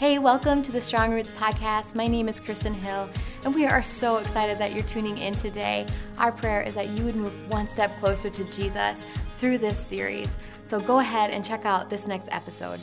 Hey, welcome to the Strong Roots Podcast. My name is Kristin Hill, and we are so excited that you're tuning in today. Our prayer is that you would move one step closer to Jesus through this series. So go ahead and check out this next episode.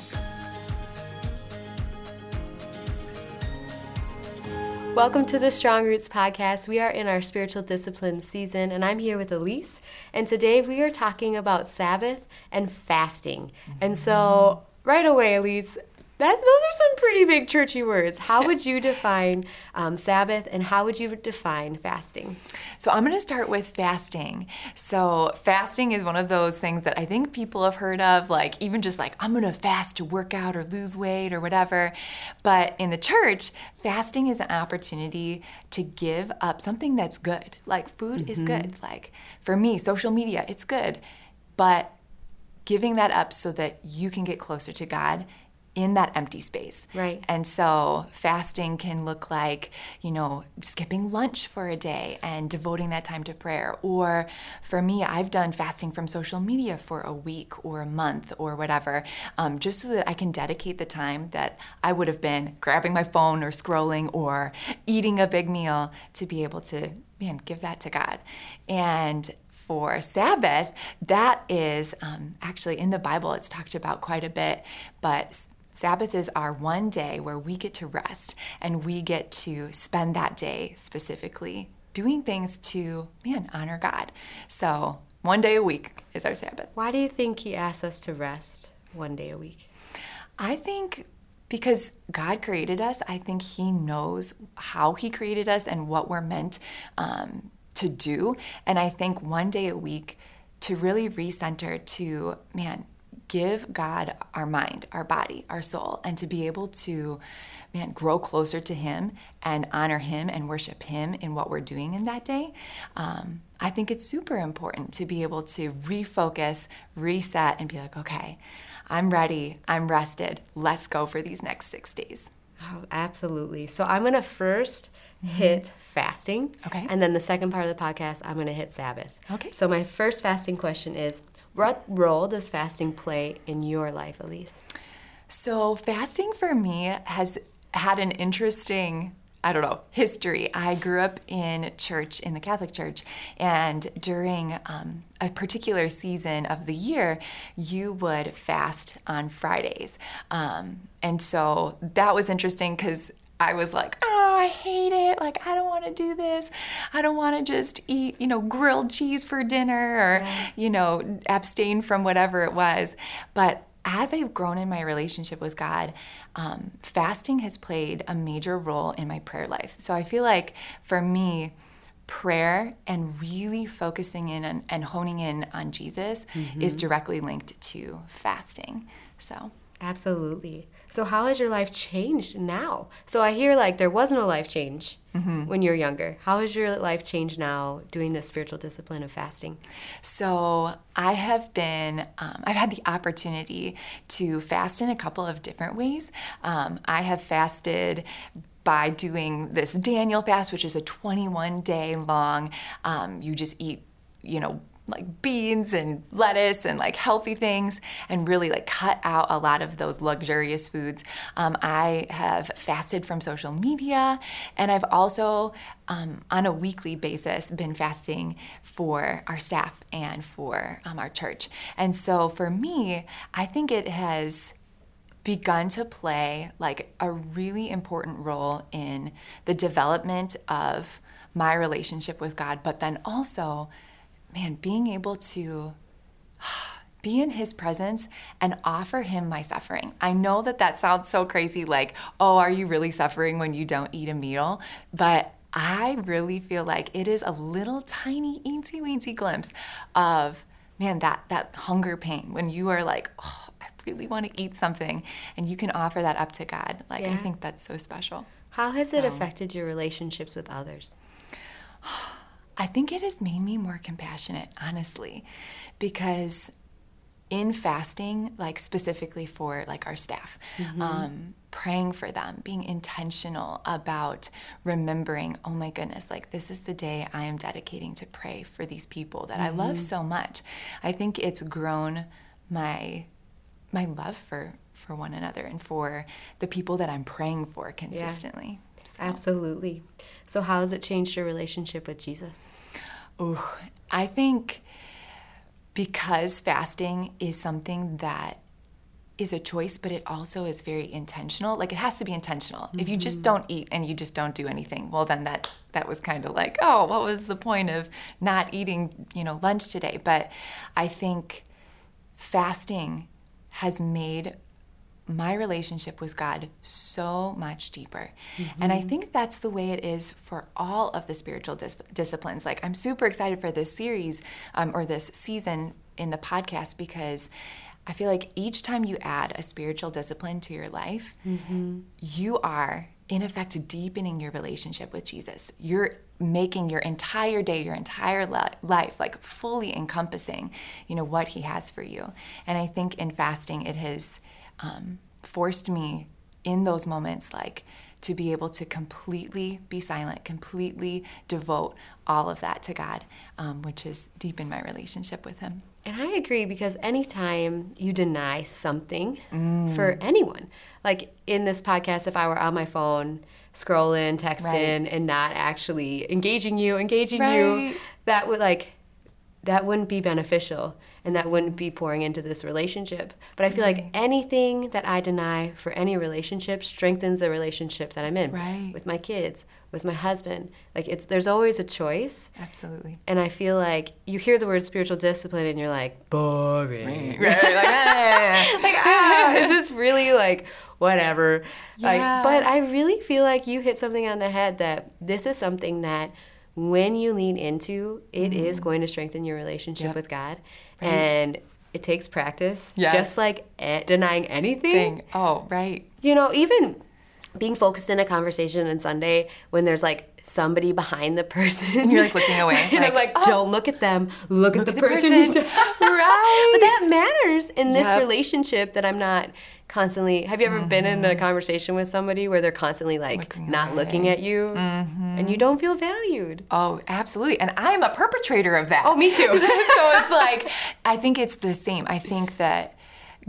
Welcome to the Strong Roots Podcast. We are in our spiritual discipline season, and I'm here with Elise. And today we are talking about Sabbath and fasting. And so, right away, Elise, that, those are some pretty big churchy words. How would you define um, Sabbath and how would you define fasting? So, I'm going to start with fasting. So, fasting is one of those things that I think people have heard of, like even just like, I'm going to fast to work out or lose weight or whatever. But in the church, fasting is an opportunity to give up something that's good. Like, food mm-hmm. is good. Like, for me, social media, it's good. But giving that up so that you can get closer to God in that empty space. Right. And so fasting can look like, you know, skipping lunch for a day and devoting that time to prayer. Or for me, I've done fasting from social media for a week or a month or whatever, um, just so that I can dedicate the time that I would have been grabbing my phone or scrolling or eating a big meal to be able to, man, give that to God. And for Sabbath, that is um, actually in the Bible, it's talked about quite a bit, but Sabbath is our one day where we get to rest and we get to spend that day specifically doing things to, man, honor God. So one day a week is our Sabbath. Why do you think He asks us to rest one day a week? I think because God created us, I think He knows how He created us and what we're meant um, to do. And I think one day a week to really recenter to, man, give God our mind, our body, our soul, and to be able to, man, grow closer to Him and honor Him and worship Him in what we're doing in that day. Um, I think it's super important to be able to refocus, reset, and be like, okay, I'm ready, I'm rested, let's go for these next six days. Oh, absolutely. So I'm going to 1st mm-hmm. hit fasting. Okay. And then the second part of the podcast, I'm going to hit Sabbath. Okay. So my first fasting question is what role does fasting play in your life, Elise? So, fasting for me has had an interesting I don't know, history. I grew up in church, in the Catholic Church, and during um, a particular season of the year, you would fast on Fridays. Um, and so that was interesting because I was like, oh, I hate it. Like, I don't want to do this. I don't want to just eat, you know, grilled cheese for dinner or, you know, abstain from whatever it was. But as I've grown in my relationship with God, um, fasting has played a major role in my prayer life. So I feel like for me, prayer and really focusing in and, and honing in on Jesus mm-hmm. is directly linked to fasting. So. Absolutely. So, how has your life changed now? So, I hear like there was no life change mm-hmm. when you were younger. How has your life changed now doing the spiritual discipline of fasting? So, I have been, um, I've had the opportunity to fast in a couple of different ways. Um, I have fasted by doing this Daniel fast, which is a 21 day long, um, you just eat, you know, like beans and lettuce and like healthy things and really like cut out a lot of those luxurious foods. Um, I have fasted from social media and I've also um, on a weekly basis been fasting for our staff and for um, our church. And so for me, I think it has begun to play like a really important role in the development of my relationship with God, but then also man, being able to be in his presence and offer him my suffering. I know that that sounds so crazy like, oh, are you really suffering when you don't eat a meal? But I really feel like it is a little tiny, eensy weensy glimpse of, man, that, that hunger pain when you are like, oh, I really want to eat something and you can offer that up to God. Like, yeah. I think that's so special. How has it affected your relationships with others? I think it has made me more compassionate, honestly, because in fasting, like specifically for like our staff, mm-hmm. um, praying for them, being intentional about remembering, oh my goodness, like this is the day I am dedicating to pray for these people that mm-hmm. I love mm-hmm. so much. I think it's grown my my love for for one another and for the people that I'm praying for consistently. So, Absolutely. So, how has it changed your relationship with Jesus? ooh, I think because fasting is something that is a choice, but it also is very intentional. Like it has to be intentional. If you just mm-hmm. don't eat and you just don't do anything, well then that that was kind of like, oh, what was the point of not eating, you know, lunch today? But I think fasting has made my relationship with God so much deeper. And I think that's the way it is for all of the spiritual dis- disciplines. Like, I'm super excited for this series um, or this season in the podcast because I feel like each time you add a spiritual discipline to your life, you are, in effect, deepening your relationship with Jesus. You're making your entire day, your entire li- life, like fully encompassing, you know, what He has for you. And I think in fasting, it has um, forced me in those moments, like to be able to completely be silent, completely devote all of that to God, um, which has deepened my relationship with Him. And I agree because anytime you deny something for anyone, like in this podcast, if I were on my phone scrolling, texting, Right. and not actually engaging you, engaging Right. you, that would like that wouldn't be beneficial and that wouldn't be pouring into this relationship. But I feel like anything that I deny for any relationship strengthens the relationship that I'm in Right. with my kids, with my husband. Like it's there's always a choice. Absolutely. And I feel like you hear the word spiritual discipline and you're like, boring. Right, like, eh. like, ah, is this really like whatever? Like, Yeah. but I really feel like you hit something on the head that this is something that when you lean into, it is going to strengthen your relationship Mm-hmm. Yep. with God. And it takes practice. Yes. Just like eh, denying anything. Thing. Oh, right. You know, even being focused in a conversation on Sunday when there's like somebody behind the person. And you're, like, looking away, and I'm like, like, don't look at them. Look, at the, at the person. person. Right. But that matters in this Yep. relationship that I'm not constantly. Have you ever been in a mm-hmm. conversation with somebody where they're constantly like Looking not away. looking at you mm-hmm. and you don't feel valued? Oh, absolutely. And I'm a perpetrator of that. Oh, me too. so it's like, I think it's the same. I think that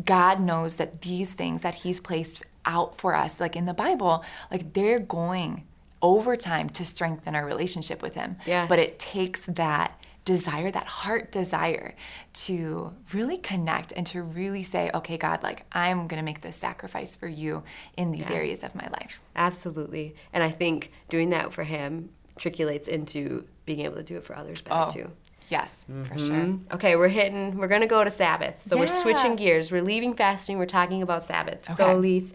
God knows that these things that He's placed out for us, like in the Bible, like they're going over time to strengthen our relationship with Him. Yeah. But it takes that desire, that heart desire to really connect and to really say, okay, God, like I'm going to make this sacrifice for you in these areas of my life. Absolutely. And I think doing that for him triculates into being able to do it for others better Oh, too. yes, for mm-hmm. sure. Okay, we're hitting, we're gonna go to Sabbath. So we're switching gears. We're leaving fasting, we're talking about Sabbath. So, Okay. Elise,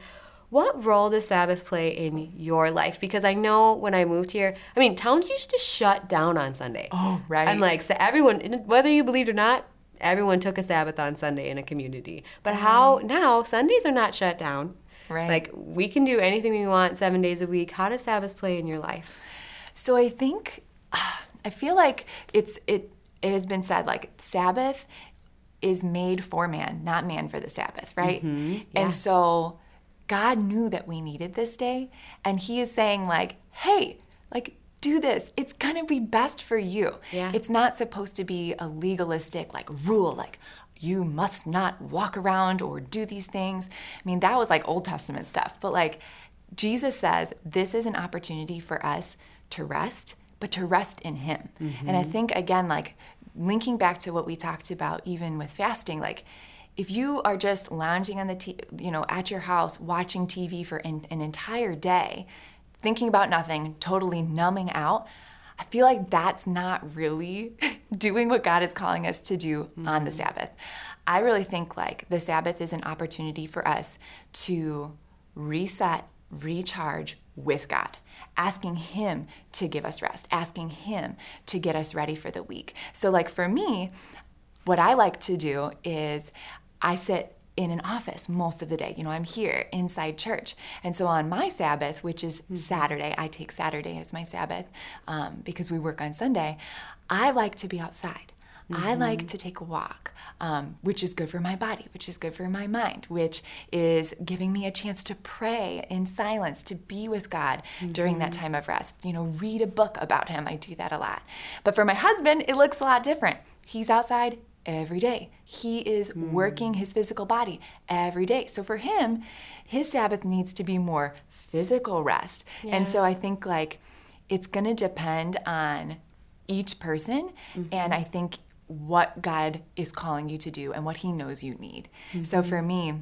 what role does Sabbath play in your life? Because I know when I moved here, I mean, towns used to shut down on Sunday. Oh, right. And like, so everyone, whether you believed or not, everyone took a Sabbath on Sunday in a community. But mm. how now, Sundays are not shut down. Right. Like, we can do anything we want seven days a week. How does Sabbath play in your life? So I think I feel like it's it it has been said like Sabbath is made for man, not man for the Sabbath, right? Mm-hmm. And so God knew that we needed this day and he is saying like, "Hey, like do this. It's going to be best for you." Yeah. It's not supposed to be a legalistic like rule like you must not walk around or do these things. I mean, that was like Old Testament stuff, but like Jesus says this is an opportunity for us to rest, but to rest in Him. And I mm-hmm. think, again, like linking back to what we talked about even with fasting, like if you are just lounging on the, t- you know, at your house watching TV for an, an entire day, thinking about nothing, totally numbing out, I feel like that's not really doing what God is calling us to do on the mm-hmm. Sabbath. I really think like the Sabbath is an opportunity for us to reset, recharge with God, asking Him to give us rest, asking Him to get us ready for the week. So, like for me, what I like to do is I sit in an office most of the day. You know, I'm here inside church. And so on my Sabbath, which is Saturday, I take Saturday as my Sabbath um, because we work on Sunday, I like to be outside. I like to take a walk, um, which is good for my body, which is good for my mind, which is giving me a chance to pray in silence, to be with God during that time of rest. You know, read a book about Him. I do that a lot. But for my husband, it looks a lot different. He's outside every day. He is working hmm. his physical body every day. So for him, his Sabbath needs to be more physical rest. And so I think like it's going to depend on each person and mm-hmm. I think what God is calling you to do and what he knows you need. So for mm-hmm. me,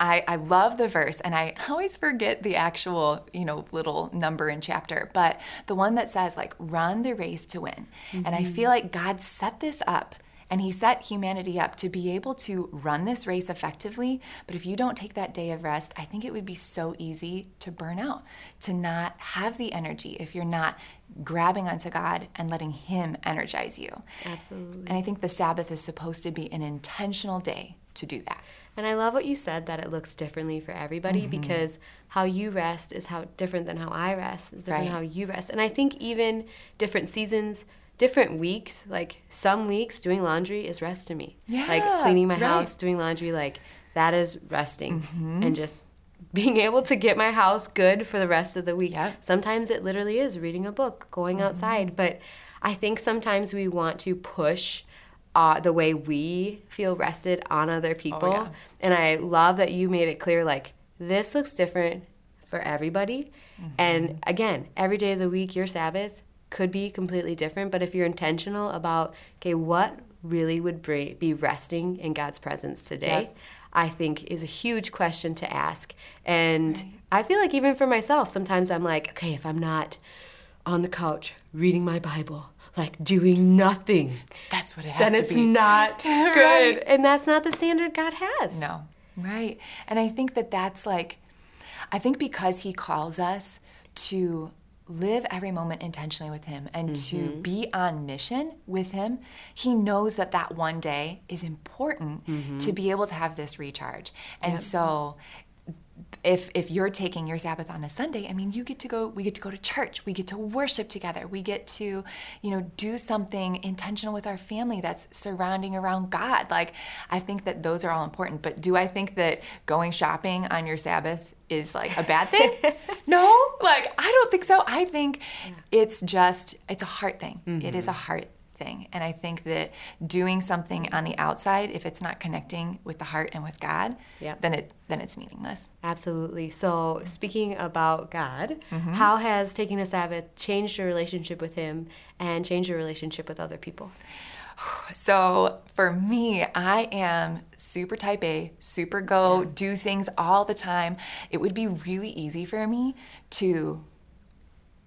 I, I love the verse and I always forget the actual, you know, little number and chapter, but the one that says like run the race to win. And I feel mm-hmm. like God set this up and he set humanity up to be able to run this race effectively. But if you don't take that day of rest, I think it would be so easy to burn out, to not have the energy if you're not grabbing onto God and letting him energize you. Absolutely. And I think the Sabbath is supposed to be an intentional day to do that. And I love what you said that it looks differently for everybody Mm-hmm. because how you rest is how different than how I rest. It's different Right. how you rest. And I think even different seasons, different weeks, like some weeks doing laundry is rest to me. Yeah, like cleaning my right. Mm-hmm. house, doing laundry, like that is resting and just being able to get my house good for the rest of the week. Yep. Sometimes it literally is reading a book, going Mm-hmm. outside, but I think sometimes we want to push uh, the way we feel rested on other people. Oh, yeah. And I love that you made it clear like, this looks different for everybody. Mm-hmm. And again, every day of the week, your Sabbath could be completely different. But if you're intentional about, okay, what really would be resting in God's presence today? Yep. I think is a huge question to ask. And I feel like even for myself, sometimes I'm like, okay, if I'm not on the couch reading my Bible, like doing nothing, That's what it has then it's be. not Right. good. And that's not the standard God has. No, right. And I think that that's like, I think because he calls us to live every moment intentionally with him and to mm-hmm. be on mission with him, he knows that that one day is important mm-hmm. to be able to have this recharge. And so if if you're taking your Sabbath on a Sunday, I mean, you get to go. We get to go to church. We get to worship together. We get to, you know, do something intentional with our family that's surrounding around God. Like, I think that those are all important. But do I think that going shopping on your Sabbath is like a bad thing? no, like I don't think so. I think it's just it's a heart thing. It is a heart thing. And I think that doing something on the outside, if it's not connecting with the heart and with God, Yep. then it then it's meaningless. Absolutely. So, speaking about God, Mm-hmm. how has taking a Sabbath changed your relationship with Him and changed your relationship with other people? So for me, I am super type A, super go, do things all the time. It would be really easy for me to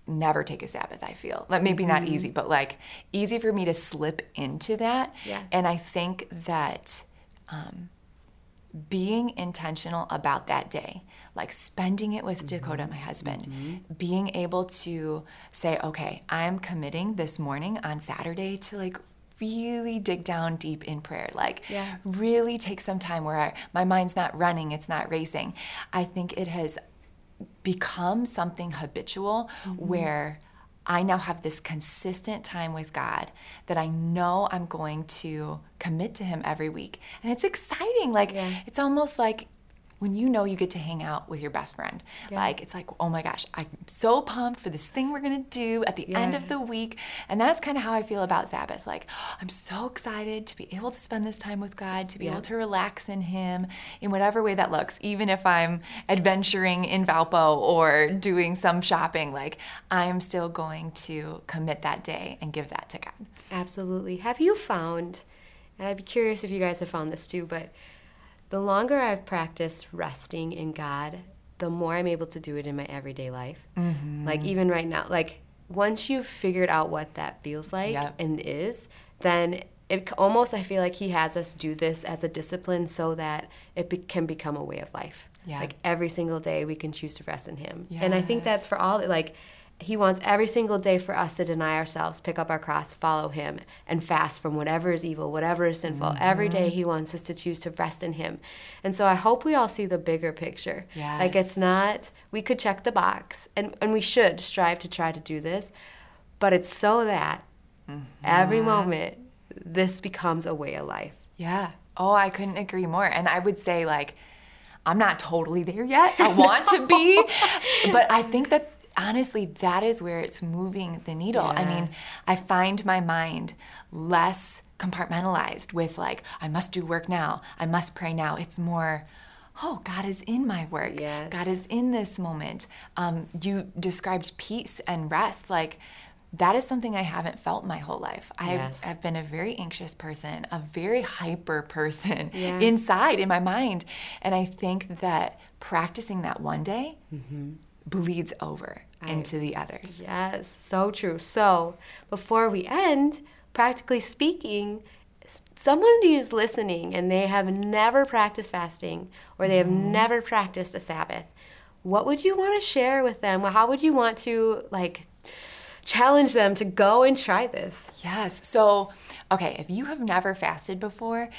never take a Sabbath, I feel. Like maybe not mm-hmm. easy, but like easy for me to slip into that. Yeah. And I think that um, being intentional about that day, like spending it with Dakota, mm-hmm. my husband, mm-hmm. being able to say, okay, I'm committing this morning on Saturday to like really dig down deep in prayer, like Yeah. really take some time where I, my mind's not running, it's not racing. I think it has become something habitual mm-hmm. where I now have this consistent time with God that I know I'm going to commit to Him every week. And it's exciting. Like, Yeah. it's almost like when you know you get to hang out with your best friend. Like, it's like, oh my gosh, I'm so pumped for this thing we're to do at the end of the week. And that's kind of how I feel about Sabbath. Like, I'm so excited to be able to spend this time with God, to be Yeah. able to relax in Him in whatever way that looks, even if I'm adventuring in Valpo or doing some shopping. Like, I'm still going to commit that day and give that to God. Absolutely. Have you found, and I'd be curious if you guys have found this too, but the longer I've practiced resting in God, the more I'm able to do it in my everyday life. Mm-hmm. Like even right now, like once you've figured out what that feels like Yep. and is, then it almost I feel like He has us do this as a discipline so that it be- can become a way of life. Yeah. Like every single day we can choose to rest in Him, and I think that's for all like. He wants every single day for us to deny ourselves, pick up our cross, follow Him, and fast from whatever is evil, whatever is sinful. Every day mm-hmm. He wants us to choose to rest in Him. And so I hope we all see the bigger picture. Like it's not, we could check the box, and, and we should strive to try to do this, but it's so that mm-hmm. every moment this becomes a way of life. Yeah. Oh, I couldn't agree more. And I would say, like, I'm not totally there yet. I want to be. But I think that honestly, that is where it's moving the needle. I mean, I find my mind less compartmentalized with like, I must do work now, I must pray now. It's more, oh, God is in my work. Yes. God is in this moment. Um, you described peace and rest. Like, that is something I haven't felt my whole life. I've, Yes. I've been a very anxious person, a very hyper person Yeah. inside, in my mind. And I think that practicing that one day Mm-hmm. bleeds over into the others. Yes, so true. So, before we end, practically speaking, someone who's listening and they have never practiced fasting or they have mm-hmm. never practiced a Sabbath, what would you want to share with them? How would you want to like challenge them to go and try this? Yes. So, okay, if you have never fasted before,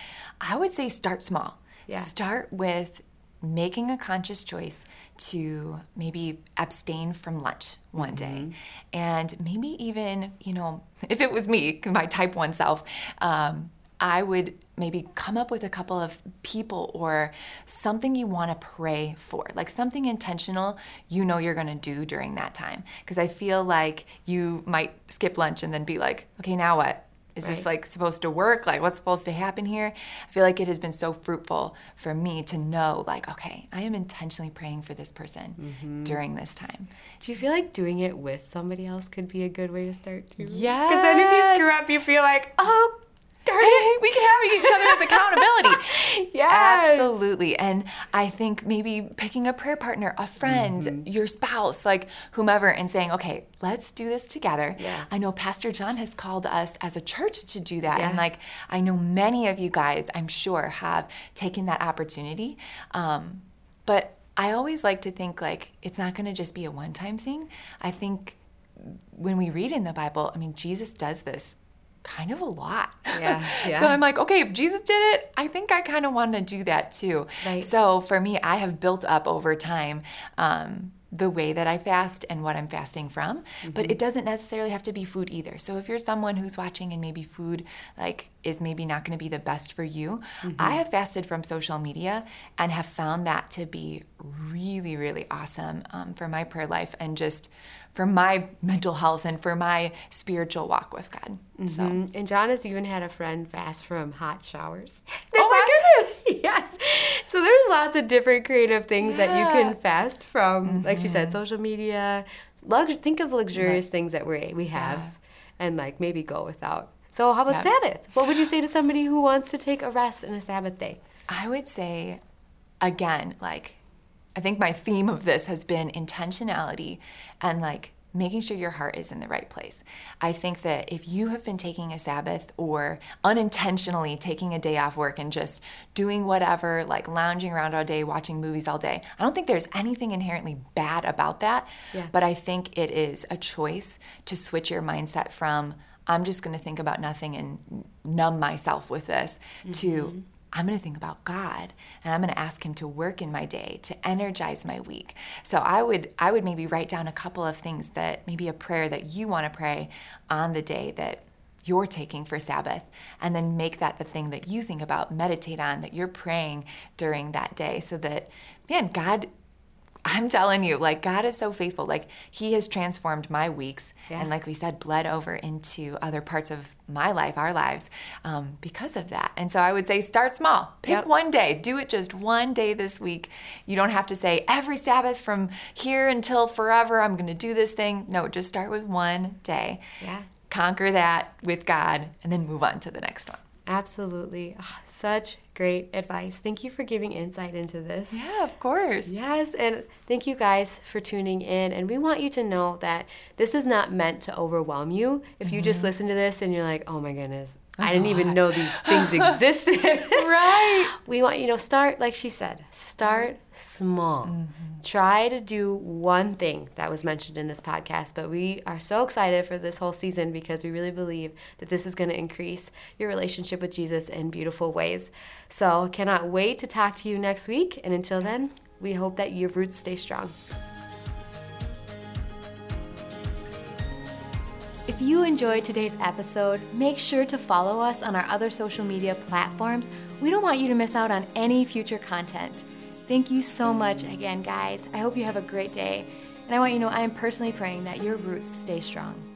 I would say start small. Yeah. Start with making a conscious choice to maybe abstain from lunch one day. And maybe even, you know, if it was me, my type 1 self, um, I would maybe come up with a couple of people or something you want to pray for, like something intentional you know you're going to do during that time. Because I feel like you might skip lunch and then be like, okay, now what? Is this like supposed to work? Like, what's supposed to happen here? I feel like it has been so fruitful for me to know, like, okay, I am intentionally praying for this person mm-hmm. during this time. Do you feel like doing it with somebody else could be a good way to start too? Yeah. Because then if you screw up, you feel like, oh, darn it. we can have each other as accountability. Yes. Absolutely. And I think maybe picking a prayer partner, a friend, Mm-hmm. your spouse, like whomever, and saying, okay, let's do this together. Yeah. I know Pastor John has called us as a church to do that. Yeah. And like, I know many of you guys, I'm sure, have taken that opportunity. Um, but I always like to think like it's not going to just be a one time thing. I think when we read in the Bible, I mean, Jesus does this kind of a lot. Yeah, yeah. so I'm like, okay, if Jesus did it, I think I kind of want to do that too. Right. So for me, I have built up over time um, the way that I fast and what I'm fasting from, but it doesn't necessarily have to be food either. So if you're someone who's watching and maybe food like is maybe not going to be the best for you, I have fasted from social media and have found that to be really, really awesome um, for my prayer life and just for my mental health and for my spiritual walk with God. So. Mm, And John has even had a friend fast from hot showers. Oh my lots, goodness! Yes. So there's lots of different creative things that you can fast from, like you said, mm-hmm. social media. Lux- think of luxurious things that we we have, Yeah. and like maybe go without. So how about Yeah. Sabbath? What would you say to somebody who wants to take a rest in a Sabbath day? I would say, again, like, I think my theme of this has been intentionality and like making sure your heart is in the right place. I think that if you have been taking a Sabbath or unintentionally taking a day off work and just doing whatever, like lounging around all day, watching movies all day, I don't think there's anything inherently bad about that. Yeah. But I think it is a choice to switch your mindset from, I'm just going to think about nothing and numb myself with this, to, mm-hmm. I'm going to think about God and I'm going to ask him to work in my day to energize my week. So I would I would maybe write down a couple of things that maybe a prayer that you want to pray on the day that you're taking for Sabbath and then make that the thing that you think about, meditate on that you're praying during that day so that man, God I'm telling you, like God is so faithful. Like He has transformed my weeks, Yeah. and like we said, bled over into other parts of my life, our lives, um, because of that. And so I would say, start small. Pick Yep. one day. Do it just one day this week. You don't have to say every Sabbath from here until forever. I'm going to do this thing. No, just start with one day. Yeah. Conquer that with God, and then move on to the next one. Absolutely. Ah, such great advice. Thank you for giving insight into this. Yeah, of course. Yes, and thank you guys for tuning in. And we want you to know that this is not meant to overwhelm you. If you just listen to this and you're like, oh my goodness, I didn't even know these things existed. Right. We want you to start, like she said, start small. Try to do one thing that was mentioned in this podcast. But we are so excited for this whole season because we really believe that this is going to increase your relationship with Jesus in beautiful ways. So, cannot wait to talk to you next week. And until then, we hope that your roots stay strong. If you enjoyed today's episode, make sure to follow us on our other social media platforms. We don't want you to miss out on any future content. Thank you so much again, guys. I hope you have a great day. And I want you to know I am personally praying that your roots stay strong.